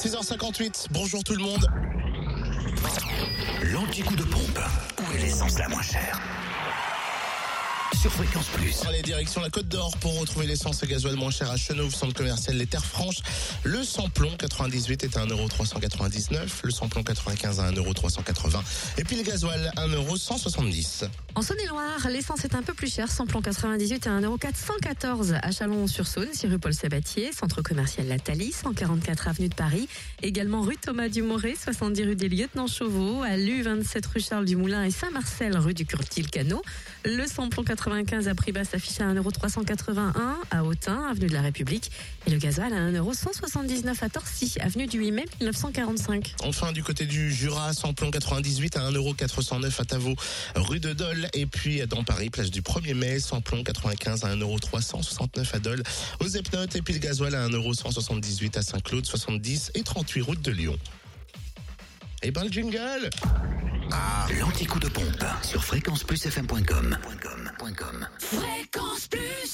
6h58, bonjour tout le monde. L'anti-coup de pompe. Où est l'essence la moins chère? Sur Fréquence Plus. Allez, direction la Côte d'Or pour retrouver l'essence et gasoil moins cher à Chenauve, centre commercial Les Terres Franches. Le samplon 98 est à 1,399€, le samplon 95 à 1,380€ et puis le gasoil 1,170€. En Saône-et-Loire, l'essence est un peu plus chère. Samplon 98 à 1,414€ à Chalon-sur-Saône, 6 rue Paul Sabatier, centre commercial La Thalie, 144 avenue de Paris. Également rue Thomas Dumoré, 70 rue des Lieutenants Chauveau, à l'U 27 rue Charles Dumoulin et Saint-Marcel rue du Curtil-Cano. Le samplon 95 à prix bas s'affiche à 1,381€ à Autun, avenue de la République. Et le gasoil à 1,179€ à Torcy, avenue du 8 mai 1945. Enfin, du côté du Jura, samplon 98 à 1,409€ à Tavaux, rue de Dole. Et puis dans Paris, place du 1er mai, samplon 95 à 1,369€ à Dole, aux Epnotes. Et puis le gasoil à 1,178€ à Saint-Claude, 70 et 38 route de Lyon. Et ben le jingle L'anti-coup de pompe sur fréquenceplusfm.com. Fréquence Plus